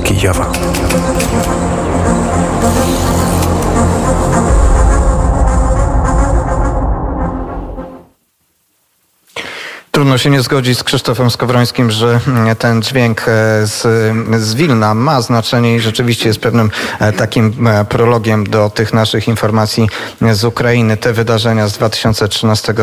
z Trudno się nie zgodzić z Krzysztofem Skowrońskim, że mm, ten dźwięk e, z, z Wilna ma znaczenie i rzeczywiście jest pewnym e, takim e, prologiem do tych naszych informacji z Ukrainy. Te wydarzenia z 2013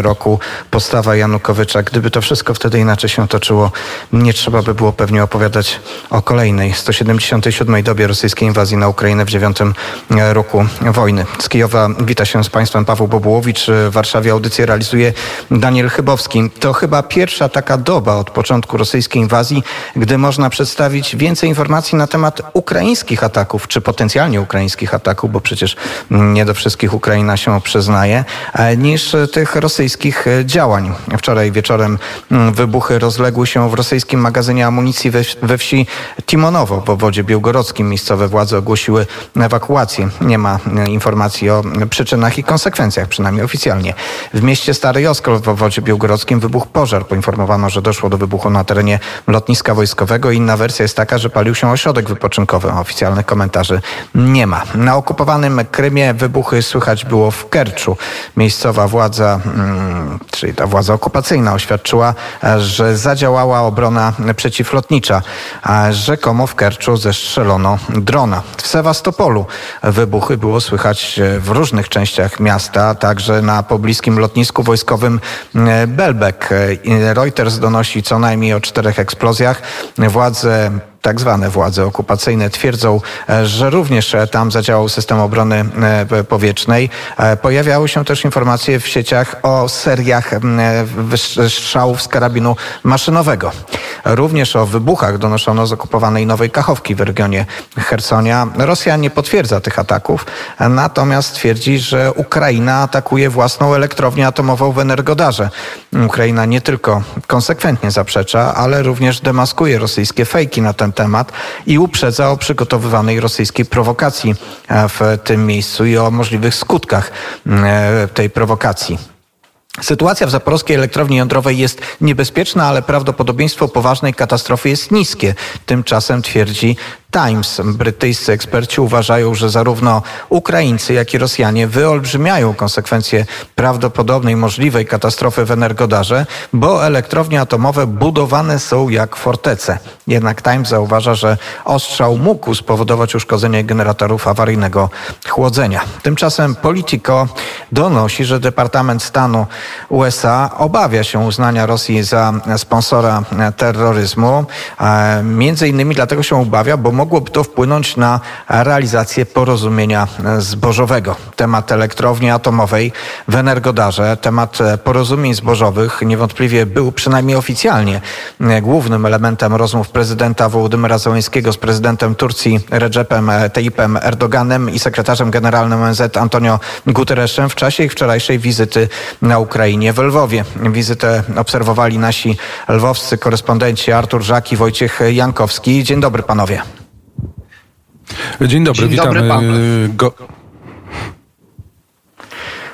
roku, postawa Janukowycza, gdyby to wszystko wtedy inaczej się toczyło, nie trzeba by było pewnie opowiadać o kolejnej 177 dobie rosyjskiej inwazji na Ukrainę w dziewiątym roku wojny. Z Kijowa wita się z Państwem Paweł Bobułowicz. W Warszawie audycję realizuje Daniel Chybowski. To chyba pierwsza taka doba od początku rosyjskiej inwazji, gdy można przedstawić więcej informacji na temat ukraińskich ataków, czy potencjalnie ukraińskich ataków, bo przecież nie do wszystkich Ukraina się przyznaje, e, niż tych rosyjskich działań. Wczoraj wieczorem mm, wybuchy rozległy się w rosyjskim magazynie amunicji we, we wsi Timonowo w obwodzie białgorodzkim. Miejscowe władze ogłosiły ewakuację. Nie ma e, informacji o przyczynach i konsekwencjach, przynajmniej oficjalnie. W mieście Stary Oskol w obwodzie białgorodzkim wybuchł pożar. Poinformowano, że doszło do wybuchu na terenie lotniska wojskowego. Inna wersja jest taka, że palił się ośrodek wypoczynkowy. Oficjalnych komentarzy nie ma. Na okupowanym Krymie wybuchy słychać było w Kerczu. Miejscowa władza, mm, czyli ta władza okupacyjna oświadczyła, że zadziałała obrona przeciwlotnicza. Rzekomo w Kerczu zestrzelono drona. W Sewastopolu wybuchy było słychać w różnych częściach miasta, także na pobliskim lotnisku wojskowym Belbek. Reuters donosi co najmniej o czterech eksplozjach. Władze tak zwane władze okupacyjne twierdzą, e, że również e, tam zadziałał system obrony e, powietrznej. Pojawiały się też informacje w sieciach o seriach strzałów z karabinu maszynowego. Również o wybuchach donoszono z okupowanej Nowej Kachowki w regionie Hersonia. Rosja nie potwierdza tych ataków, natomiast twierdzi, że Ukraina atakuje własną elektrownię atomową w Energodarze. Ukraina nie tylko konsekwentnie zaprzecza, ale również demaskuje rosyjskie fejki na ten temat i uprzedza o przygotowywanej rosyjskiej prowokacji e, w tym miejscu i o możliwych skutkach e, tej prowokacji. Sytuacja w zaporowskiej elektrowni jądrowej jest niebezpieczna, ale prawdopodobieństwo poważnej katastrofy jest niskie. Tymczasem twierdzi Times. Brytyjscy eksperci uważają, że zarówno Ukraińcy, jak i Rosjanie wyolbrzymiają konsekwencje prawdopodobnej możliwej katastrofy w Energodarze, bo elektrownie atomowe budowane są jak fortece. Jednak Times zauważa, że ostrzał mógł spowodować uszkodzenie generatorów awaryjnego chłodzenia. Tymczasem Politico donosi, że Departament Stanu USA obawia się uznania Rosji za sponsora terroryzmu. Między innymi dlatego się obawia, bo mogłoby to wpłynąć na realizację porozumienia zbożowego. Temat elektrowni atomowej w Energodarze, temat porozumień zbożowych niewątpliwie był przynajmniej oficjalnie głównym elementem rozmów prezydenta Wołodymyra Zełenskiego z prezydentem Turcji Recepem Tayyipem Erdoganem i sekretarzem generalnym ONZ Antonio Guterresem w czasie ich wczorajszej wizyty na Ukrainie w Lwowie. Wizytę obserwowali nasi lwowscy korespondenci Artur Żak i Wojciech Jankowski. Dzień dobry panowie. Dzień dobry, Dzień witamy. Dobry, Go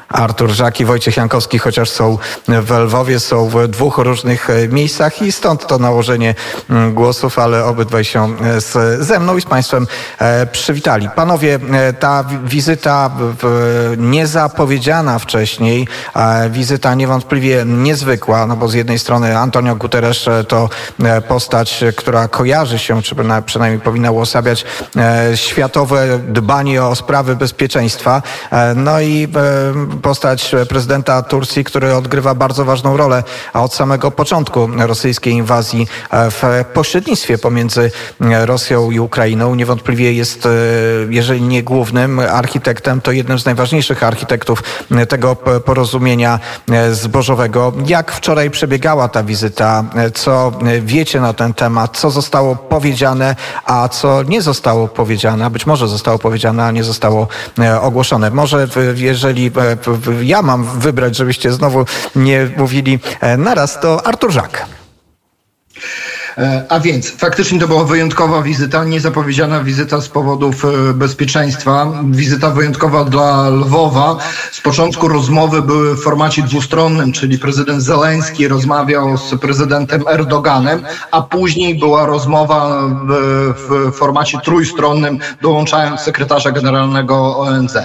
Artur Żak i Wojciech Jankowski, chociaż są w Lwowie, są w dwóch różnych e, miejscach i stąd to nałożenie mm, głosów, ale obydwaj się e, z, ze mną i z Państwem e, przywitali. Panowie, ta wizyta niezapowiedziana wcześniej, wizyta niewątpliwie niezwykła, no bo z jednej strony Antonio Guterres to postać, która kojarzy się, czy przynajmniej powinna uosabiać światowe dbanie o sprawy bezpieczeństwa. No i postać prezydenta Turcji, który odgrywa bardzo ważną rolę, a od samego początku rosyjskiej inwazji e, w pośrednictwie pomiędzy e, Rosją i Ukrainą niewątpliwie jest, e, jeżeli nie głównym architektem, to jednym z najważniejszych architektów tego porozumienia zbożowego. Jak wczoraj przebiegała ta wizyta? Co wiecie na ten temat? Co zostało powiedziane, a co nie zostało powiedziane? Być może zostało powiedziane, a nie zostało ogłoszone. Może jeżeli ja mam wybrać, żebyście znowu nie mówili e, naraz, to Artur Żak. E, a więc faktycznie to była wyjątkowa wizyta, niezapowiedziana wizyta z powodów e, bezpieczeństwa, wizyta wyjątkowa dla Lwowa. Z początku rozmowy były w formacie dwustronnym, czyli prezydent Zeleński rozmawiał z prezydentem Erdoganem, a później była rozmowa w, w formacie trójstronnym, dołączając sekretarza generalnego ONZ.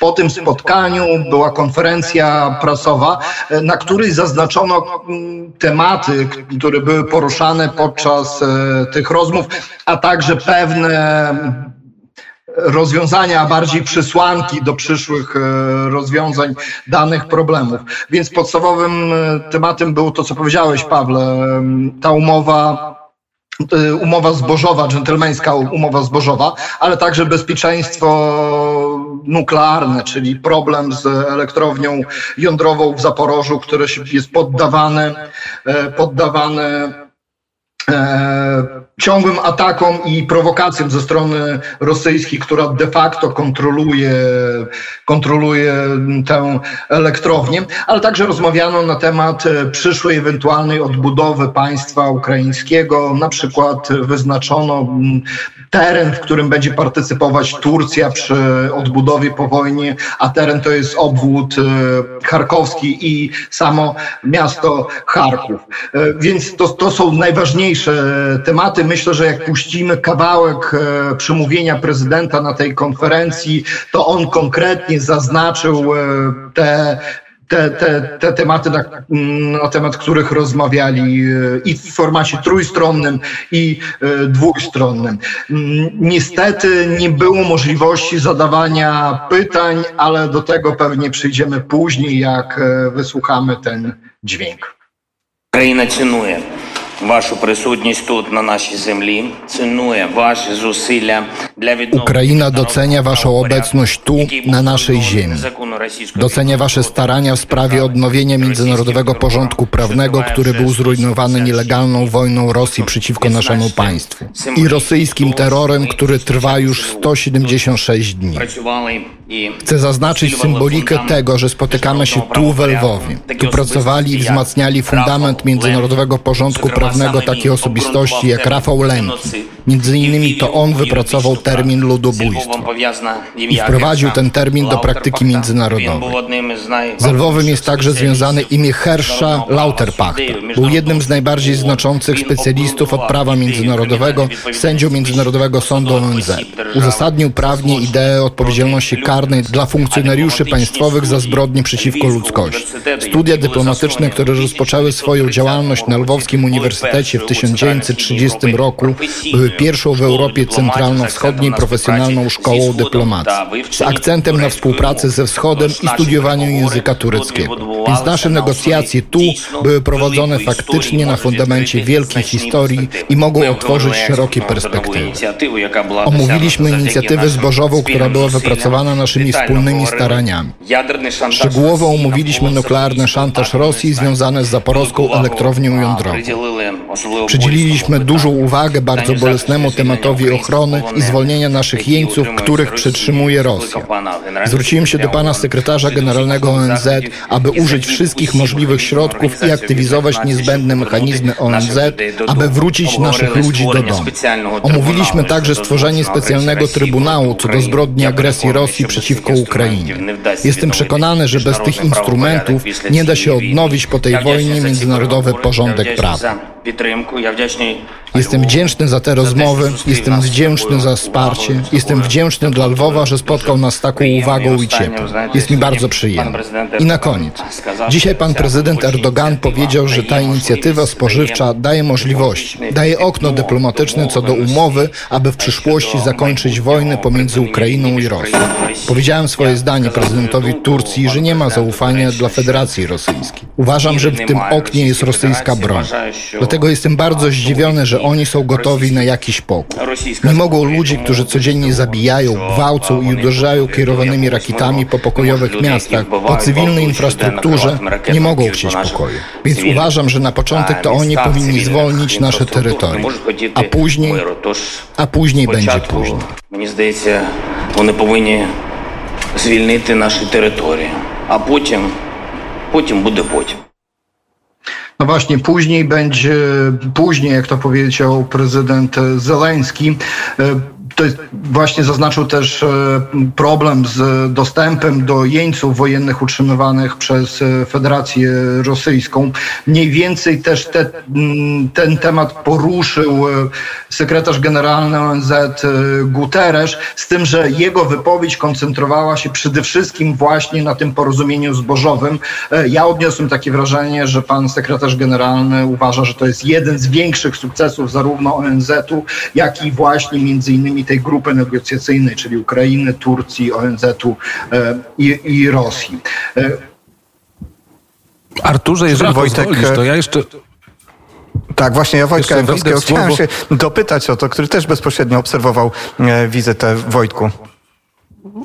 Po tym spotkaniu była konferencja prasowa, e, na której zaznaczono mm, tematy, które były poruszane podczas e, tych rozmów, a także pewne rozwiązania, a bardziej przesłanki do przyszłych e, rozwiązań danych problemów. Więc podstawowym tematem było to, co powiedziałeś, Pawle, ta umowa umowa zbożowa, dżentelmeńska umowa zbożowa, ale także bezpieczeństwo nuklearne, czyli problem z elektrownią jądrową w Zaporożu, które jest poddawane, e, poddawane e, ciągłym atakom i prowokacjom ze strony rosyjskiej, która de facto kontroluje, kontroluje tę elektrownię, ale także rozmawiano na temat e, przyszłej ewentualnej odbudowy państwa ukraińskiego. Na przykład wyznaczono teren, w którym będzie partycypować Turcja przy odbudowie po wojnie, a teren to jest obwód e, charkowski i samo miasto Charków. E, więc to, to są najważniejsze tematy myślę, że jak puścimy kawałek e, przemówienia prezydenta na tej konferencji, to on konkretnie zaznaczył te te, te, te tematy, na, na, temat których rozmawiali e, i w formacie trójstronnym, i dwustronnym. Niestety nie było możliwości zadawania pytań, ale do tego pewnie przyjdziemy później, jak wysłuchamy ten dźwięk. Kraina cenuje Вашу присутність тут на нашій землі цінує ваші зусилля для Ukraina docenia waszą obecność tu, na naszej ziemi. Docenia wasze starania w sprawie odnowienia międzynarodowego porządku prawnego, który był zrujnowany nielegalną wojną Rosji przeciwko naszemu państwu i rosyjskim terrorem, który trwa już 176 dni. Chcę zaznaczyć symbolikę tego, że spotykamy się tu w Lwowie. Tu pracowali i wzmacniali fundament międzynarodowego porządku prawnego takie osobistości jak Rafał Lemki. Między innymi to on wypracował termin ludobójstwo i wprowadził ten termin do praktyki międzynarodowej. Z Lwowem jest także związane imię Hersza Lauterpachta. Był jednym z najbardziej znaczących specjalistów od prawa międzynarodowego, sędzią Międzynarodowego Sądu ONZ. Uzasadnił prawnie ideę odpowiedzialności karnej karnej dla funkcjonariuszy państwowych za zbrodnie przeciwko ludzkości. Studia dyplomatyczne, które rozpoczęły swoją działalność na Lwowskim Uniwersytecie w 1930 roku, były pierwszą w Europie centralno-wschodniej profesjonalną szkołą dyplomacji, z akcentem na współpracę ze Wschodem i studiowaniu języka tureckiego. Więc nasze negocjacje tu były prowadzone faktycznie na fundamencie wielkiej historii i mogą otworzyć szerokie perspektywy. Omówiliśmy inicjatywę zbożową, która była wypracowana na naszymi wspólnymi staraniami. Szczegółowo omówiliśmy nuklearny szantaż Rosji związany z zaporowską elektrownią jądrową. Przydzieliliśmy dużą uwagę bardzo bolesnemu tematowi ochrony i zwolnienia naszych jeńców, których przetrzymuje Rosja. Zwróciłem się do pana sekretarza generalnego ONZ, aby użyć wszystkich możliwych środków i aktywizować niezbędne mechanizmy ONZ, aby wrócić naszych ludzi do domu. Omówiliśmy także stworzenie specjalnego trybunału co do zbrodni agresji Rosji przeciwko Ukrainie. Jestem przekonany, że bez tych instrumentów nie da się odnowić po tej wojnie międzynarodowy porządek prawny. Jestem wdzięczny za te rozmowy, jestem wdzięczny za wsparcie, jestem wdzięczny dla Lwowa, że spotkał nas z taką uwagą i ciepłem. Jest mi bardzo przyjemnie. I na koniec. Dzisiaj pan prezydent Erdogan powiedział, że ta inicjatywa spożywcza daje możliwości, daje okno dyplomatyczne co do umowy, aby w przyszłości zakończyć wojnę pomiędzy Ukrainą i Rosją. Powiedziałem swoje zdanie prezydentowi Turcji, że nie ma zaufania dla Federacji Rosyjskiej. Uważam, że w tym oknie jest rosyjska broń. Dlatego jestem bardzo zdziwiony, że oni są gotowi na jakiś pokój. Nie mogą ludzie, którzy codziennie zabijają, gwałcą i uderzają kierowanymi rakietami po pokojowych miastach, po cywilnej infrastrukturze, nie mogą chcieć pokoju. Więc uważam, że na początek to oni powinni zwolnić nasze terytorium, a później, a później będzie później. Мені здається, вони повинні звільнити наші території, а потім, потім буде потім. No właśnie, później będzie, później, jak to powiedział prezydent Zeleński, to jest, właśnie zaznaczył też e, problem z dostępem do jeńców wojennych utrzymywanych przez e, Federację Rosyjską. Mniej więcej też te, ten temat poruszył e, sekretarz generalny ONZ Guterres, z tym, że jego wypowiedź koncentrowała się przede wszystkim właśnie na tym porozumieniu zbożowym. Ja odniosłem takie wrażenie, że pan sekretarz generalny uważa, że to jest jeden z większych sukcesów zarówno ONZ-u, jak i właśnie między innymi tej grupy negocjacyjnej, czyli Ukrainy, Turcji, ONZ-u e, i, i Rosji. E, Arturze, jeżeli Wojtek, to ja jeszcze... Tak, właśnie ja Wojtka Jankowskiego chciałem się dopytać o to, który też bezpośrednio obserwował e, wizytę Wojtku.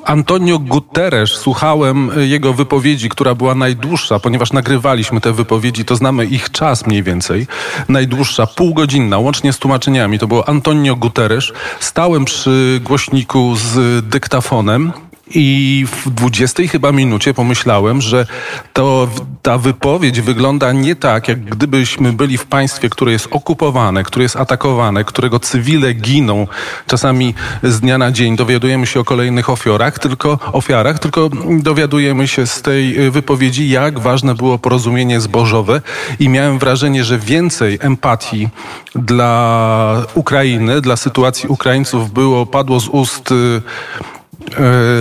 Antonio Guterres, słuchałem jego wypowiedzi, która była najdłuższa, ponieważ nagrywaliśmy te wypowiedzi, to znamy ich czas mniej więcej. Najdłuższa, półgodzinna, łącznie z tłumaczeniami. To było Antonio Guterres. Stałem przy głośniku z dyktafonem i w dwudziestej chyba minucie pomyślałem, że to, ta wypowiedź wygląda nie tak, jak gdybyśmy byli w państwie, które jest okupowane, które jest atakowane, którego cywile giną. Czasami z dnia na dzień dowiadujemy się o kolejnych ofiarach, tylko ofiarach, tylko dowiadujemy się z tej wypowiedzi, jak ważne było porozumienie zbożowe i miałem wrażenie, że więcej empatii dla Ukrainy, dla sytuacji Ukraińców było, padło z ust E,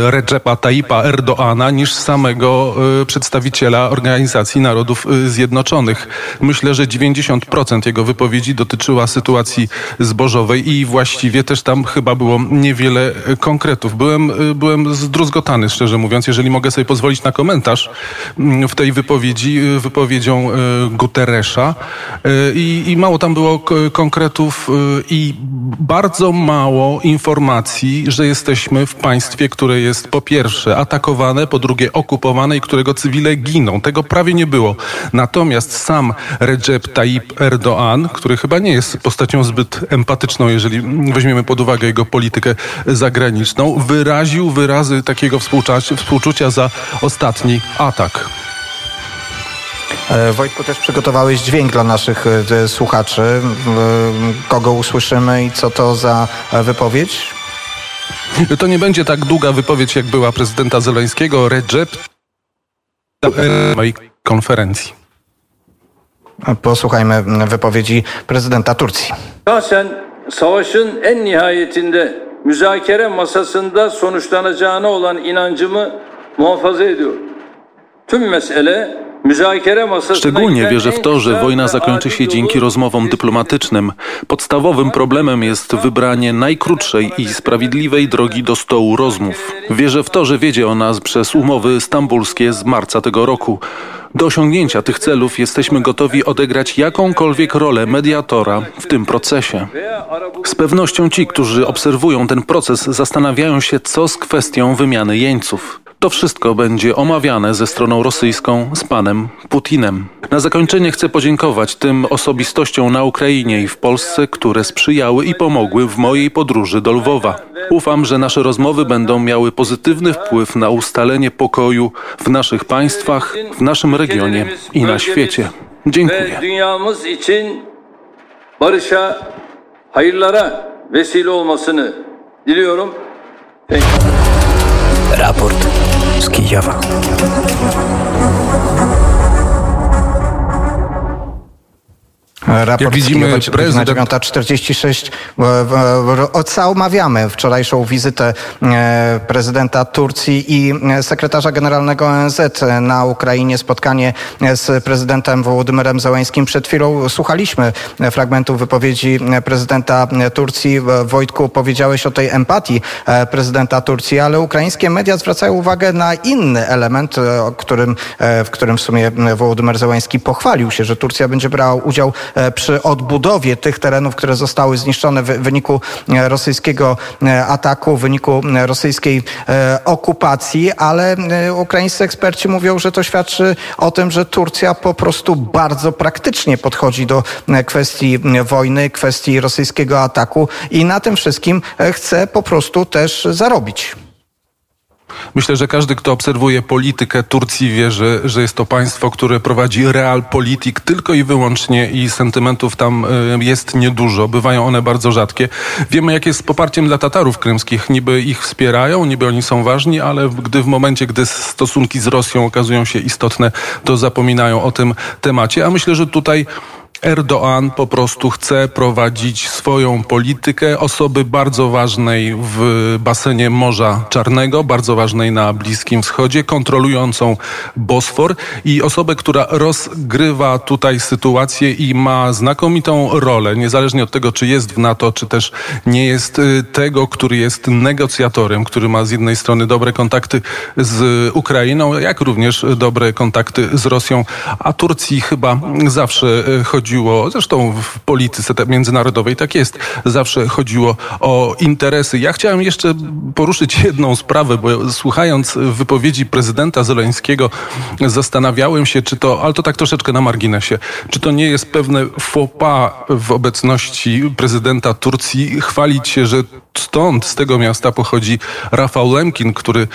Recepa Tayyipa Erdoana niż samego e, przedstawiciela Organizacji Narodów e, Zjednoczonych. Myślę, że 90% jego wypowiedzi dotyczyła sytuacji zbożowej i właściwie też tam chyba było niewiele konkretów. Byłem, byłem zdruzgotany, szczerze mówiąc, jeżeli mogę sobie pozwolić na komentarz mm, w tej wypowiedzi, wypowiedzią Guterresza i, i mało tam było konkretów i bardzo mało informacji, że jesteśmy w państwie państwie, które jest po pierwsze atakowane, po drugie okupowane i którego cywile giną. Tego prawie nie było. Natomiast sam Recep Tayyip Erdoğan, który chyba nie jest postacią zbyt empatyczną, jeżeli weźmiemy pod uwagę jego politykę zagraniczną, wyraził wyrazy takiego współczucia, za ostatni atak. E, Wojtku, też przygotowałeś dźwięk dla naszych e, słuchaczy. E, kogo usłyszymy i co to za wypowiedź? To nie będzie tak długa wypowiedź, jak była prezydenta Zeleńskiego, Recep mojej konferencji. Posłuchajmy wypowiedzi prezydenta Turcji. Şahsen savaşın en nihayetinde müzakere masasında sonuçlanacağına olan inancımı muhafaza ediyorum. Szczególnie wierzę w to, że wojna zakończy się dzięki rozmowom dyplomatycznym. Podstawowym problemem jest wybranie najkrótszej i sprawiedliwej drogi do stołu rozmów. Wierzę w to, że wiedzie ona przez umowy stambulskie z marca tego roku. Do osiągnięcia tych celów jesteśmy gotowi odegrać jakąkolwiek rolę mediatora w tym procesie. Z pewnością ci, którzy obserwują ten proces, zastanawiają się, co z kwestią wymiany jeńców. To wszystko będzie omawiane ze stroną rosyjską z panem Putinem. Na zakończenie chcę podziękować tym osobistościom na Ukrainie i w Polsce, które sprzyjały i pomogły w mojej podróży do Lwowa. Ufam, że nasze rozmowy będą miały pozytywny wpływ na ustalenie pokoju w naszych państwach, w naszym regionie i na świecie. Dziękuję. Raport z Raport Jak widzimy, prezydent... 9.46. Omawiamy wczorajszą wizytę e, prezydenta Turcji i e, sekretarza generalnego ONZ na Ukrainie. Spotkanie z prezydentem Wołodymyrem Załańskim. Przed chwilą słuchaliśmy fragmentów wypowiedzi prezydenta Turcji. Wojtku, powiedziałeś o tej empatii e, prezydenta Turcji, ale ukraińskie media zwracają uwagę na inny element, którym, w którym w sumie Wołodymyr Załański pochwalił się, że Turcja będzie brała udział E, przy odbudowie tych terenów, które zostały zniszczone w wyniku e, rosyjskiego e, ataku, w wyniku rosyjskiej okupacji, ale ukraińscy eksperci mówią, że to świadczy o tym, że Turcja po prostu bardzo praktycznie podchodzi do kwestii wojny, kwestii rosyjskiego ataku i na tym wszystkim chce po prostu też zarobić. Myślę, że każdy, kto obserwuje politykę Turcji wie, że, że jest to państwo, które prowadzi realpolitik tylko i wyłącznie i sentymentów tam y, jest niedużo. Bywają one bardzo rzadkie. Wiemy, jak jest z poparciem dla Tatarów krymskich. Niby ich wspierają, niby oni są ważni, ale gdy w momencie, gdy stosunki z Rosją okazują się istotne, to zapominają o tym temacie. A myślę, że tutaj Erdoğan po prostu chce prowadzić swoją politykę osoby bardzo ważnej w basenie Morza Czarnego, bardzo ważnej na Bliskim Wschodzie, kontrolującą Bosfor i osobę, która rozgrywa tutaj sytuację i ma znakomitą rolę, niezależnie od tego, czy jest w NATO, czy też nie jest y, tego, który jest negocjatorem, który ma z jednej strony dobre kontakty z Ukrainą, jak również dobre kontakty z Rosją, a Turcji chyba zawsze y, chodzi chodziło, zresztą w polityce międzynarodowej tak jest, zawsze chodziło o interesy. Ja chciałem jeszcze poruszyć jedną sprawę, bo słuchając wypowiedzi prezydenta Zeleńskiego zastanawiałem się, czy to, ale to tak troszeczkę na marginesie, czy to nie jest pewne faux pas w obecności prezydenta Turcji chwalić się, że stąd, z tego miasta pochodzi Rafał Lemkin, który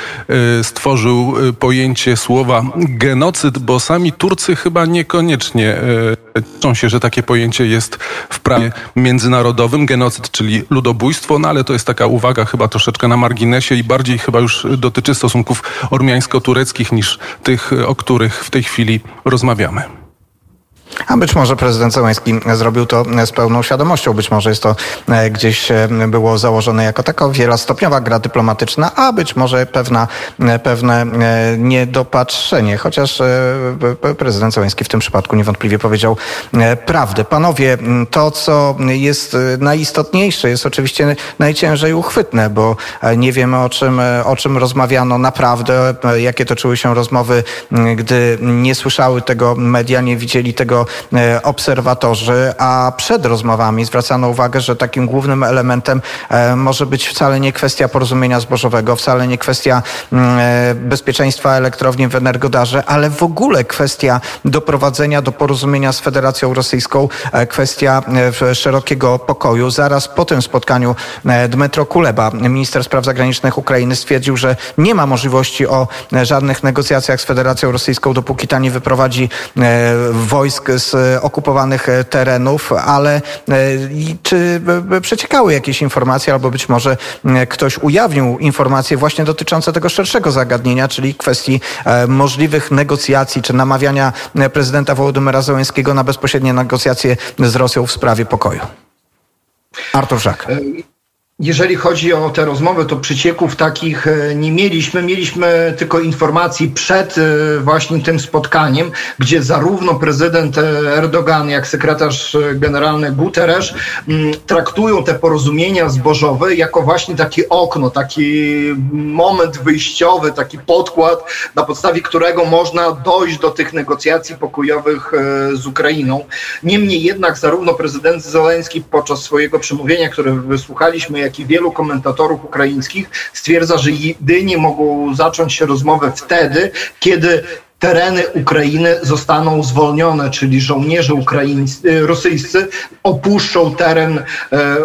e, stworzył e, pojęcie słowa genocyd, bo sami Turcy chyba niekoniecznie e, cieszą się, że takie pojęcie jest w prawie międzynarodowym. Genocyd, czyli ludobójstwo, no ale to jest taka uwaga chyba troszeczkę na marginesie i bardziej chyba już dotyczy stosunków ormiańsko-tureckich niż tych, o których w tej chwili rozmawiamy. A być może prezydent Zełański zrobił to z pełną świadomością. Być może jest to e, gdzieś e, było założone jako taka wielostopniowa gra dyplomatyczna, a być może pewna, e, pewne niedopatrzenie. Chociaż prezydent Zełański w tym przypadku niewątpliwie powiedział prawdę. Panowie, to co jest najistotniejsze jest oczywiście najciężej uchwytne, bo nie wiemy o czym, o czym rozmawiano naprawdę, jakie toczyły się rozmowy, gdy nie słyszały tego media, nie widzieli tego E, obserwatorzy, a przed rozmowami zwracano uwagę, że takim głównym elementem e, może być wcale nie kwestia porozumienia zbożowego, wcale nie kwestia mm, e, bezpieczeństwa elektrowni w Energodarze, ale w ogóle kwestia doprowadzenia do porozumienia z Federacją Rosyjską, kwestia szerokiego pokoju. Zaraz po tym spotkaniu Dmytro Kuleba, minister spraw zagranicznych Ukrainy, stwierdził, że nie ma możliwości o żadnych negocjacjach z Federacją Rosyjską, dopóki ta nie wyprowadzi wojsk z okupowanych e, terenów, ale e, czy przeciekały jakieś informacje, albo być może ktoś ujawnił informacje właśnie dotyczące tego szerszego zagadnienia, czyli kwestii e, możliwych negocjacji, czy namawiania prezydenta Wołodymyra Zełenskiego na bezpośrednie negocjacje z Rosją w sprawie pokoju? Artur Żak. Jeżeli chodzi o te rozmowy, to przycieków takich e, nie mieliśmy. Mieliśmy tylko informacji przed e, właśnie tym spotkaniem, gdzie zarówno prezydent Erdogan, jak sekretarz generalny Guterres mm, traktują te porozumienia zbożowe jako właśnie takie okno, taki moment wyjściowy, taki podkład, na podstawie którego można dojść do tych negocjacji pokojowych e, z Ukrainą. Niemniej jednak zarówno prezydent Zeleński podczas swojego przemówienia, które wysłuchaliśmy, jak i wielu komentatorów ukraińskich stwierdza, że jedynie mogą zacząć się rozmowy wtedy, kiedy tereny Ukrainy zostaną zwolnione, czyli żołnierze ukraińscy, e, rosyjscy opuszczą teren e,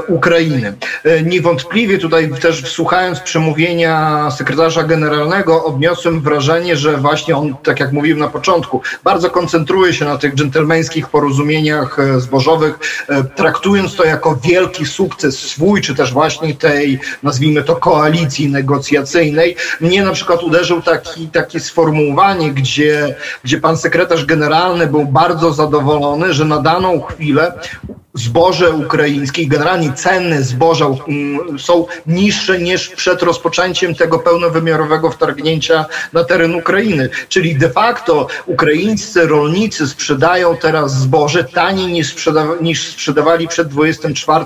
Ukrainy. E, niewątpliwie tutaj też słuchając przemówienia sekretarza generalnego odniosłem wrażenie, że właśnie on, tak jak mówiłem na początku, bardzo koncentruje się na tych dżentelmeńskich porozumieniach zbożowych, traktując to jako wielki sukces swój, czy też właśnie tej, nazwijmy to, koalicji negocjacyjnej. Mnie na przykład uderzył taki, takie sformułowanie, gdzie gdzie, gdzie pan sekretarz generalny był bardzo zadowolony, że na daną chwilę zboże ukraińskie generalnie ceny zboża mm, są niższe niż przed rozpoczęciem tego pełnowymiarowego wtargnięcia na teren Ukrainy. Czyli de facto ukraińscy rolnicy sprzedają teraz zboże taniej niż, sprzedawa niż sprzedawali przed 24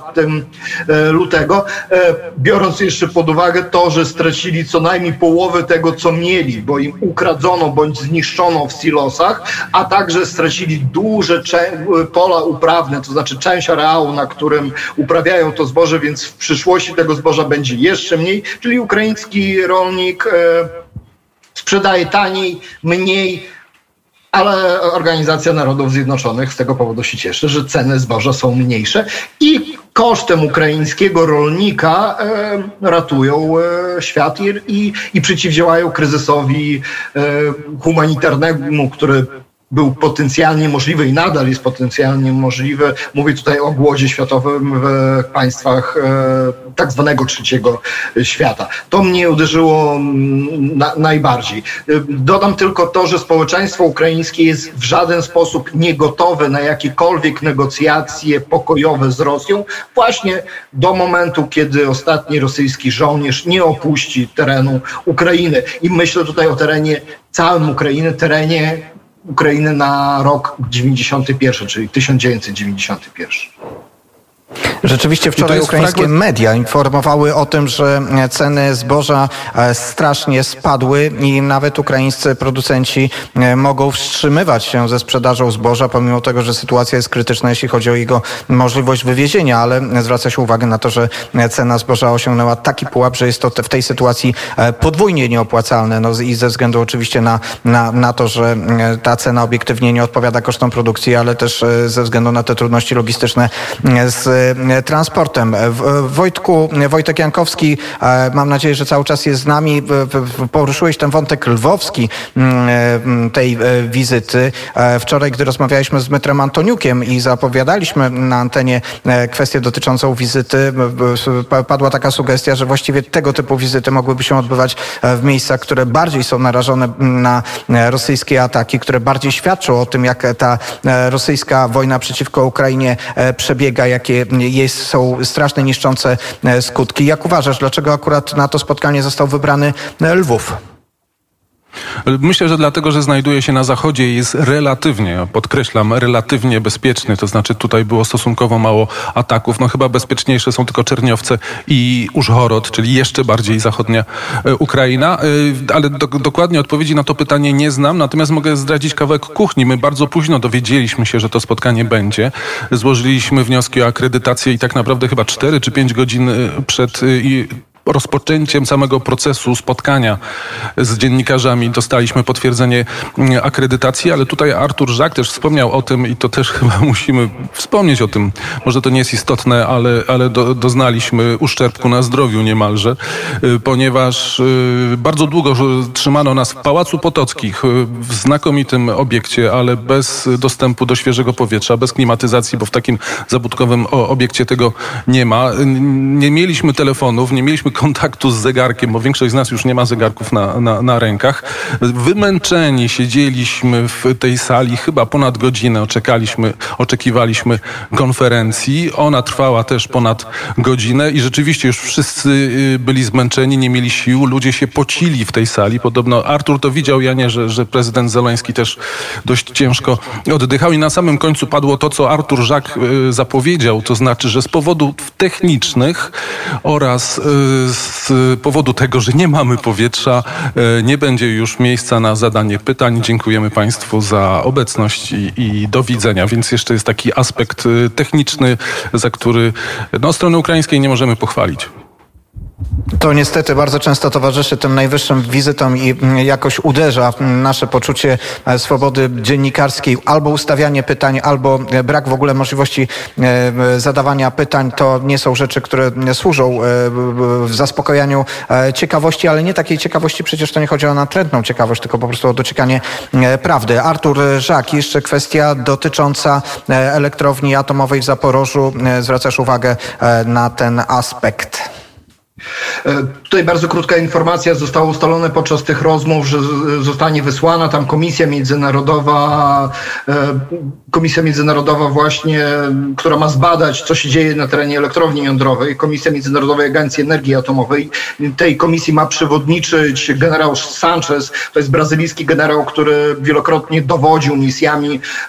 e, lutego, e, biorąc jeszcze pod uwagę to, że stracili co najmniej połowę tego, co mieli, bo im ukradzono bądź zniszczono w silosach, a także stracili duże pola uprawne, to znaczy część część areału, na którym uprawiają to zboże, więc w przyszłości tego zboża będzie jeszcze mniej, czyli ukraiński rolnik e, sprzedaje taniej, mniej, ale Organizacja Narodów Zjednoczonych z tego powodu się cieszy, że ceny zboża są mniejsze i kosztem ukraińskiego rolnika e, ratują e, świat i, i, i przeciwdziałają kryzysowi e, humanitarnemu, który był potencjalnie możliwy i nadal jest potencjalnie możliwy. Mówię tutaj o głodzie światowym w państwach e, tak zwanego trzeciego świata. To mnie uderzyło mm, na, najbardziej. Dodam tylko to, że społeczeństwo ukraińskie jest w żaden sposób niegotowe na jakiekolwiek negocjacje pokojowe z Rosją, właśnie do momentu, kiedy ostatni rosyjski żołnierz nie opuści terenu Ukrainy. I myślę tutaj o terenie całym Ukrainy, terenie Ukrainy na rok 91, czyli 1991. Rzeczywiście wczoraj ukraińskie fragment... media informowały o tym, że ceny zboża e, strasznie spadły i nawet ukraińscy producenci e, mogą wstrzymywać się ze sprzedażą zboża, pomimo tego, że sytuacja jest krytyczna, jeśli chodzi o jego możliwość wywiezienia, ale zwraca się uwagę na to, że cena zboża osiągnęła taki pułap, że jest to w tej sytuacji e, podwójnie nieopłacalne. No i ze względu oczywiście na, na, na to, że ta cena obiektywnie nie odpowiada kosztom produkcji, ale też ze względu na te trudności logistyczne z E, transportem. E, Wojtku, Wojtek Jankowski, e, mam nadzieję, że cały czas jest z nami. Poruszyłeś ten wątek lwowski mm, tej wizyty. Wczoraj, gdy rozmawialiśmy z Dmytrem Antoniukiem i zapowiadaliśmy na antenie kwestię dotyczącą wizyty, padła taka sugestia, że właściwie tego typu wizyty mogłyby się odbywać w miejscach, które bardziej są narażone na rosyjskie ataki, które bardziej świadczą o tym, jak ta rosyjska wojna przeciwko Ukrainie przebiega, jakie jest, są straszne, niszczące e, skutki. Jak uważasz, dlaczego akurat na to spotkanie został wybrany e, Lwów? Myślę, że dlatego, że znajduje się na zachodzie i jest relatywnie, podkreślam, relatywnie bezpieczny. To znaczy tutaj było stosunkowo mało ataków. No chyba bezpieczniejsze są tylko Czerniowce i Użhorod, czyli jeszcze bardziej zachodnia e, Ukraina. E, ale do, dokładnie odpowiedzi na to pytanie nie znam, natomiast mogę zdradzić kawałek kuchni. My bardzo późno dowiedzieliśmy się, że to spotkanie będzie. Złożyliśmy wnioski o akredytację i tak naprawdę chyba 4 czy 5 godzin e, przed rozpoczęciem samego procesu spotkania z dziennikarzami dostaliśmy potwierdzenie mm, akredytacji, ale tutaj Artur Żak też wspomniał o tym i to też chyba musimy wspomnieć o tym. Może to nie jest istotne, ale, ale do, doznaliśmy uszczerbku na zdrowiu niemalże, y, ponieważ y, bardzo długo trzymano nas w Pałacu Potockich, y, w znakomitym obiekcie, ale bez dostępu do świeżego powietrza, bez klimatyzacji, bo w takim zabudkowym obiekcie tego nie ma. Nie mieliśmy telefonów, nie mieliśmy kontaktu z zegarkiem, bo większość z nas już nie ma zegarków na, na, na rękach. Wymęczeni siedzieliśmy w tej sali chyba ponad godzinę, oczekaliśmy, oczekiwaliśmy konferencji. Ona trwała też ponad godzinę i rzeczywiście już wszyscy y, byli zmęczeni, nie mieli sił, ludzie się pocili w tej sali. Podobno Artur to widział, ja nie, że, że prezydent Zeleński też dość ciężko oddychał i na samym końcu padło to, co Artur Żak y, zapowiedział, to znaczy, że z powodów technicznych oraz y, z powodu tego, że nie mamy powietrza, e, nie będzie już miejsca na zadanie pytań. Dziękujemy Państwu za obecność i, i do widzenia. Więc jeszcze jest taki aspekt e, techniczny, za który no, strony ukraińskiej nie możemy pochwalić. To niestety bardzo często towarzyszy tym najwyższym wizytom i mm, jakoś uderza nasze poczucie e, swobody dziennikarskiej. Albo ustawianie pytań, albo e, brak w ogóle możliwości e, zadawania pytań. To nie są rzeczy, które służą w zaspokojaniu ciekawości, ale nie takiej ciekawości. Przecież to nie chodzi o natrętną ciekawość, tylko po prostu o dociekanie prawdy. Artur Żak, jeszcze kwestia dotycząca elektrowni atomowej w Zaporożu. Zwracasz uwagę na ten aspekt. E, tutaj bardzo krótka informacja. Zostało ustalone podczas tych rozmów, że zostanie wysłana tam komisja międzynarodowa, e, komisja międzynarodowa właśnie, która ma zbadać, co się dzieje na terenie elektrowni jądrowej. Komisja Międzynarodowej Agencji Energii Atomowej. Tej komisji ma przewodniczyć generał Sanchez. To jest brazylijski generał, który wielokrotnie dowodził misjami